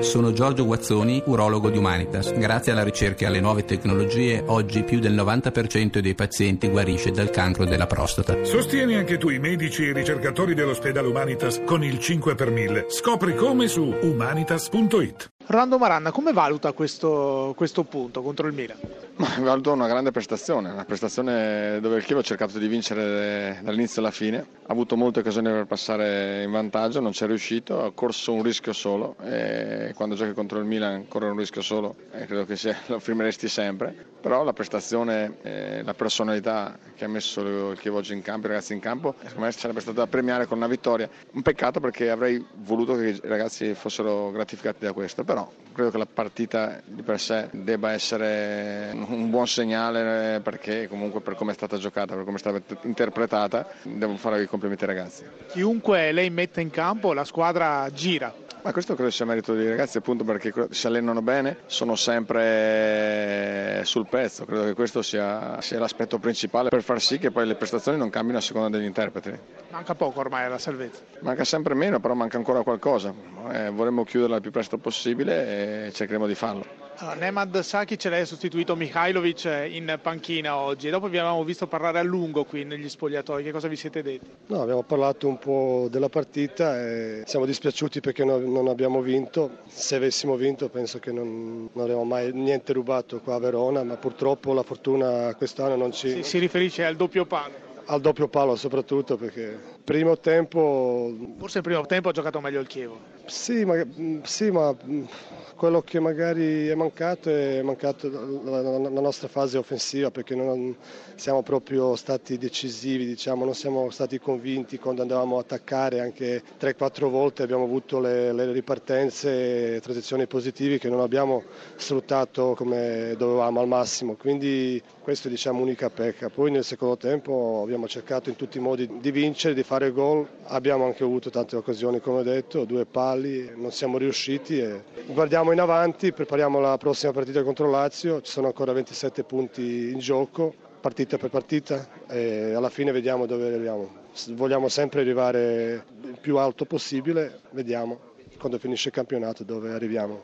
Sono Giorgio Guazzoni, urologo di Humanitas. Grazie alla ricerca e alle nuove tecnologie, oggi più del 90% dei pazienti guarisce dal cancro della prostata. Sostieni anche tu i medici e i ricercatori dell'ospedale Humanitas con il 5 per 1000. Scopri come su humanitas.it. Rolando Maranna, come valuta questo, questo punto contro il Milan? Ma valuto una grande prestazione, una prestazione dove il Chievo ha cercato di vincere dall'inizio alla fine, ha avuto molte occasioni per passare in vantaggio, non ci è riuscito, ha corso un rischio solo e quando giochi contro il Milan corre un rischio solo e credo che sia, lo firmeresti sempre, però la prestazione e la personalità che ha messo il Chievo oggi in campo, i ragazzi in campo, secondo me sarebbe stata da premiare con una vittoria, un peccato perché avrei voluto che i ragazzi fossero gratificati da questo, però credo che la partita di per sé debba essere un buon segnale perché comunque per come è stata giocata, per come è stata interpretata, devo fare i complimenti ai ragazzi. Chiunque lei mette in campo, la squadra gira. Ma questo credo sia merito dei ragazzi appunto perché si allenano bene, sono sempre sul pezzo, credo che questo sia, sia, l'aspetto principale per far sì che poi le prestazioni non cambino a seconda degli interpreti. Manca poco ormai alla salvezza. Manca sempre meno, però manca ancora qualcosa. Eh, vorremmo chiuderla il più presto possibile e cercheremo di farlo. Allora, Nemad Saki ce l'ha sostituito Mihailovic in panchina oggi e dopo vi avevamo visto parlare a lungo qui negli spogliatoi, che cosa vi siete detti? No, abbiamo parlato un po' della partita e siamo dispiaciuti perché non abbiamo vinto, se avessimo vinto penso che non, non avremmo mai niente rubato qua a Verona, ma purtroppo la fortuna quest'anno non ci... Si, si riferisce al doppio palo? al doppio palo soprattutto perché primo tempo forse il primo tempo ha giocato meglio il Chievo sì ma, sì, ma quello che magari è mancato è mancato la, la, la nostra fase offensiva perché non siamo proprio stati decisivi, diciamo, non siamo stati convinti quando andavamo a attaccare anche 3-4 volte abbiamo avuto le, le ripartenze e transizioni positive che non abbiamo sfruttato come dovevamo al massimo, quindi questa è diciamo unica pecca. Poi nel secondo tempo abbiamo cercato in tutti i modi di vincere, di fare gol, abbiamo anche avuto tante occasioni come ho detto, due pali, non siamo riusciti e guardiamo in avanti, prepariamo la prossima partita contro Lazio, ci sono ancora 27 punti in gioco, partita per partita e alla fine vediamo dove arriviamo. Vogliamo sempre arrivare il più alto possibile, vediamo quando finisce il campionato dove arriviamo.